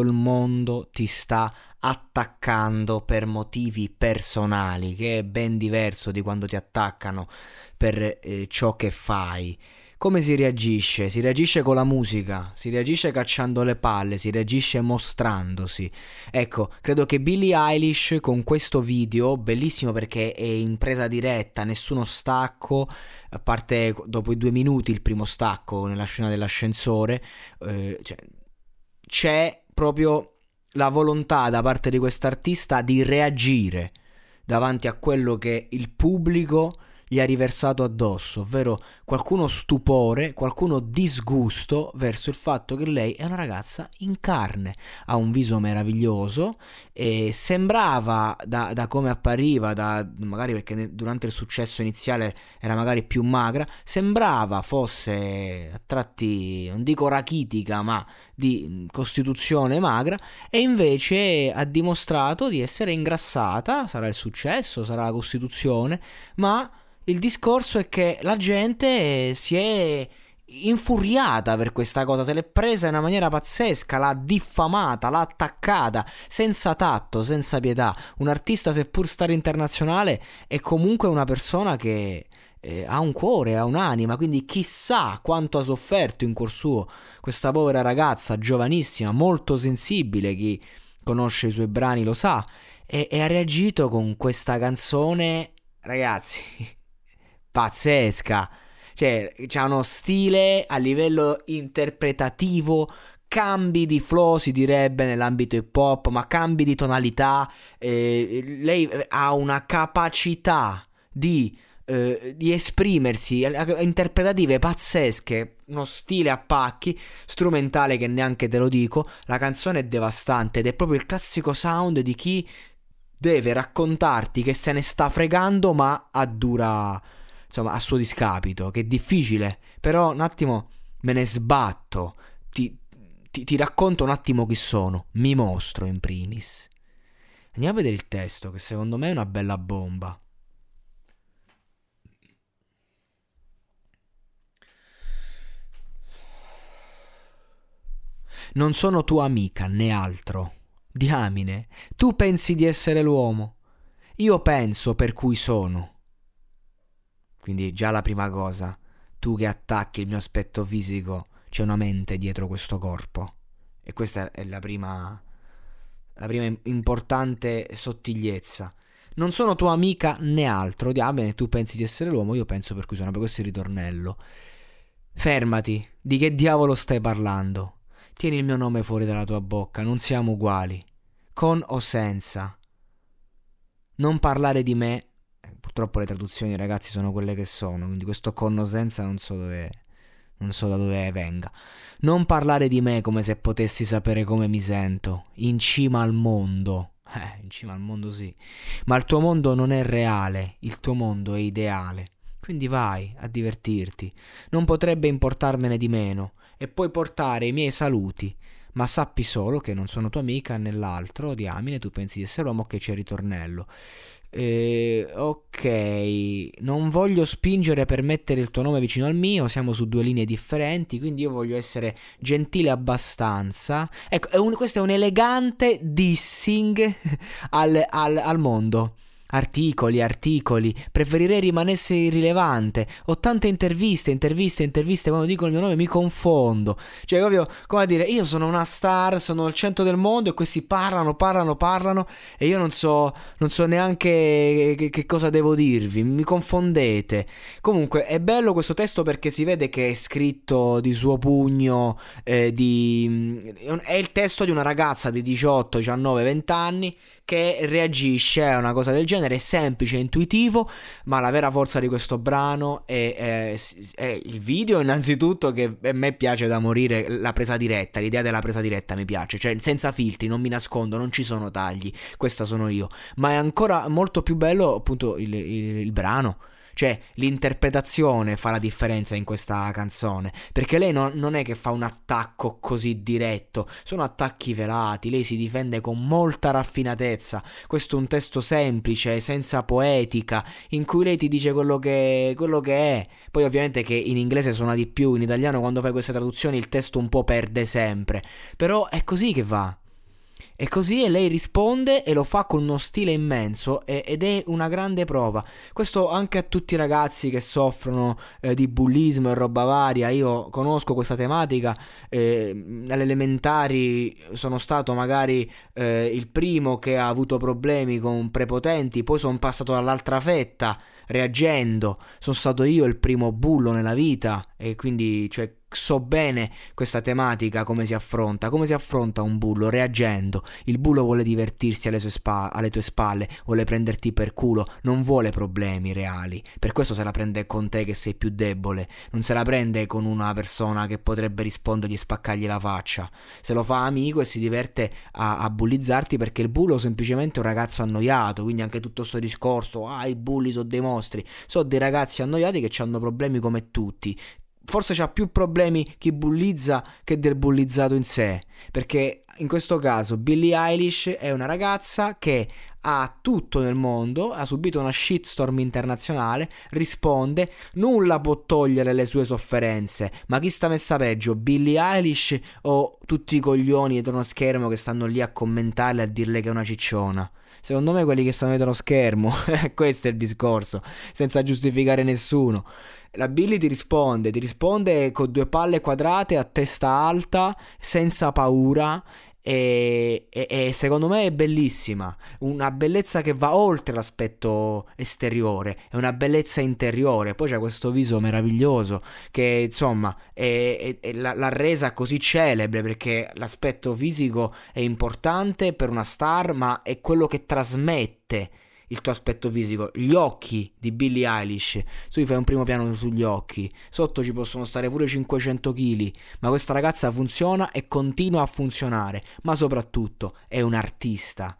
il mondo ti sta attaccando per motivi personali, che è ben diverso di quando ti attaccano per eh, ciò che fai. Come si reagisce? Si reagisce con la musica, si reagisce cacciando le palle, si reagisce mostrandosi. Ecco, credo che Billie Eilish con questo video, bellissimo perché è in presa diretta, nessuno stacco, a parte dopo i due minuti il primo stacco nella scena dell'ascensore, eh, cioè, c'è proprio la volontà da parte di quest'artista di reagire davanti a quello che il pubblico gli ha riversato addosso, ovvero qualcuno stupore, qualcuno disgusto verso il fatto che lei è una ragazza in carne, ha un viso meraviglioso e sembrava da, da come appariva, da, magari perché durante il successo iniziale era magari più magra, sembrava fosse a tratti, non dico rachitica, ma di costituzione magra e invece ha dimostrato di essere ingrassata, sarà il successo, sarà la costituzione, ma il discorso è che la gente si è infuriata per questa cosa, se l'è presa in una maniera pazzesca, l'ha diffamata, l'ha attaccata, senza tatto, senza pietà. Un artista, seppur stare internazionale, è comunque una persona che eh, ha un cuore, ha un'anima, quindi chissà quanto ha sofferto in cuor suo questa povera ragazza, giovanissima, molto sensibile, chi conosce i suoi brani lo sa, e, e ha reagito con questa canzone, ragazzi pazzesca. Cioè, c'ha uno stile a livello interpretativo, cambi di flow si direbbe nell'ambito hip hop, ma cambi di tonalità. Eh, lei ha una capacità di, eh, di esprimersi, interpretative pazzesche, uno stile a pacchi, strumentale che neanche te lo dico. La canzone è devastante ed è proprio il classico sound di chi deve raccontarti che se ne sta fregando, ma a dura insomma, a suo discapito, che è difficile, però un attimo me ne sbatto, ti, ti, ti racconto un attimo chi sono, mi mostro in primis. Andiamo a vedere il testo, che secondo me è una bella bomba. Non sono tua amica né altro. Diamine, tu pensi di essere l'uomo. Io penso per cui sono. Quindi già la prima cosa, tu che attacchi il mio aspetto fisico, c'è una mente dietro questo corpo. E questa è la prima, la prima importante sottigliezza. Non sono tua amica né altro. Diamine, tu pensi di essere l'uomo, io penso per cui sono per questo il ritornello. Fermati, di che diavolo stai parlando? Tieni il mio nome fuori dalla tua bocca, non siamo uguali. Con o senza. Non parlare di me purtroppo le traduzioni ragazzi sono quelle che sono, quindi questo connosenza non so dove non so da dove venga. Non parlare di me come se potessi sapere come mi sento, in cima al mondo. Eh, in cima al mondo sì. Ma il tuo mondo non è reale, il tuo mondo è ideale. Quindi vai a divertirti. Non potrebbe importarmene di meno e puoi portare i miei saluti. Ma sappi solo che non sono tua amica nell'altro, diamine, tu pensi di essere uomo che c'è il ritornello Eh, ok, non voglio spingere per mettere il tuo nome vicino al mio, siamo su due linee differenti, quindi io voglio essere gentile abbastanza. Ecco, è un, questo è un elegante dissing al, al, al mondo. Articoli, articoli, preferirei rimanesse irrilevante. Ho tante interviste, interviste, interviste, quando dicono il mio nome mi confondo. Cioè, proprio, come a dire, io sono una star, sono al centro del mondo e questi parlano, parlano, parlano e io non so, non so neanche che, che cosa devo dirvi, mi confondete. Comunque, è bello questo testo perché si vede che è scritto di suo pugno, eh, di... è il testo di una ragazza di 18, 19, 20 anni che reagisce a una cosa del genere, è semplice, intuitivo, ma la vera forza di questo brano è, è, è, il video innanzitutto che a me piace da morire, la presa diretta, l'idea della presa diretta mi piace, cioè senza filtri, non mi nascondo, non ci sono tagli, questa sono io, ma è ancora molto più bello appunto il, il, il brano cioè, l'interpretazione fa la differenza in questa canzone. Perché lei non, non, è che fa un attacco così diretto, sono attacchi velati. Lei si difende con molta raffinatezza. Questo è un testo semplice, senza poetica, in cui lei ti dice quello che, quello che è. Poi, ovviamente, che in inglese suona di più, in italiano, quando fai queste traduzioni, il testo un po' perde sempre. Però è così che va. E così lei risponde e lo fa con uno stile immenso ed è una grande prova. Questo anche a tutti i ragazzi che soffrono eh, di bullismo e roba varia. Io conosco questa tematica. Eh, alle elementari sono stato magari eh, il primo che ha avuto problemi con prepotenti, poi sono passato dall'altra fetta reagendo. Sono stato io il primo bullo nella vita e quindi cioè so bene questa tematica, come si affronta, come si affronta un bullo reagendo. Il bullo vuole divertirsi alle, spa- alle, tue spalle, vuole prenderti per culo, non vuole problemi reali. Per questo se la prende con te che sei più debole, non se la prende con una persona che potrebbe rispondergli e spaccargli la faccia. Se lo fa amico e si diverte a, a bullizzarti perché il bullo è semplicemente un ragazzo annoiato, quindi anche tutto questo discorso, ah i bulli sono dei mostri, sono dei ragazzi annoiati che hanno problemi come tutti, forse c'ha più problemi chi bullizza che del bullizzato in sé. Perché in questo caso Billie Eilish è una ragazza che ha tutto nel mondo, ha subito una shitstorm internazionale, risponde, nulla può togliere le sue sofferenze, ma chi sta messa peggio, Billie Eilish o tutti i coglioni dietro uno schermo che stanno lì a commentarle e a dirle che è una cicciona? Secondo me quelli che stanno dietro lo schermo, questo è il discorso, senza giustificare nessuno. La Billy ti risponde, ti risponde con due palle quadrate a testa alta, senza paura e, e, e, secondo me è bellissima, una bellezza che va oltre l'aspetto esteriore, è una bellezza interiore, poi c'è questo viso meraviglioso che insomma è, è, l'ha resa così celebre perché l'aspetto fisico è importante per una star ma è quello che trasmette il tuo aspetto fisico, gli occhi di Billie Eilish, tu fai un primo piano sugli occhi, sotto ci possono stare pure 500 kg, ma questa ragazza funziona e continua a funzionare, ma soprattutto è un artista,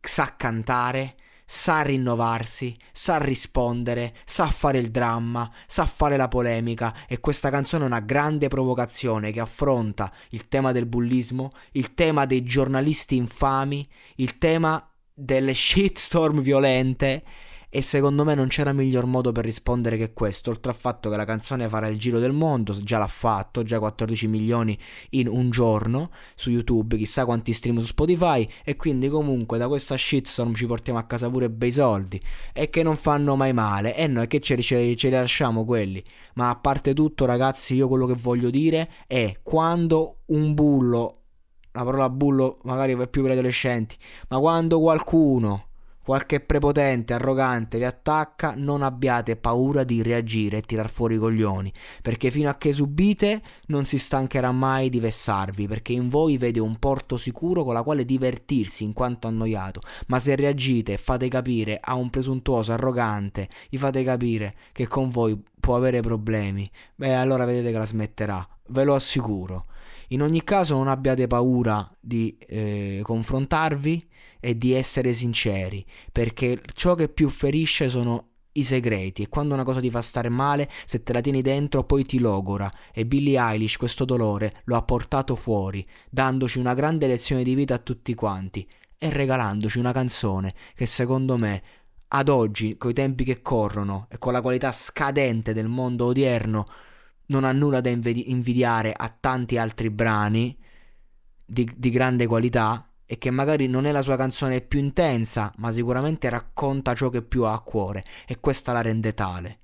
sa cantare, sa rinnovarsi, sa rispondere, sa fare il dramma, sa fare la polemica. E questa canzone è una grande provocazione che affronta il tema del bullismo, il tema dei giornalisti infami, il tema delle shitstorm violente e secondo me non c'era miglior modo per rispondere che questo, oltre al fatto che la canzone farà il giro del mondo, già l'ha fatto, già 14 milioni in un giorno su YouTube, chissà quanti stream su Spotify e quindi comunque da questa shitstorm ci portiamo a casa pure bei soldi e che non fanno mai male e noi che ce, ce, ce li lasciamo quelli, ma a parte tutto ragazzi io quello che voglio dire è quando un bullo la parola bullo magari è più per gli adolescenti, ma quando qualcuno, qualche prepotente, arrogante vi attacca, non abbiate paura di reagire e tirar fuori i coglioni, perché fino a che subite non si stancherà mai di vessarvi, perché in voi vede un porto sicuro con la quale divertirsi in quanto annoiato, ma se reagite e fate capire a un presuntuoso arrogante, gli fate capire che con voi può avere problemi, beh allora vedete che la smetterà, ve lo assicuro. In ogni caso non abbiate paura di eh, confrontarvi e di essere sinceri, perché ciò che più ferisce sono i segreti e quando una cosa ti fa stare male, se te la tieni dentro poi ti logora e Billie Eilish questo dolore lo ha portato fuori, dandoci una grande lezione di vita a tutti quanti e regalandoci una canzone che secondo me ad oggi, coi tempi che corrono e con la qualità scadente del mondo odierno, non ha nulla da invidiare a tanti altri brani di, di grande qualità e che magari non è la sua canzone più intensa, ma sicuramente racconta ciò che più ha a cuore e questa la rende tale.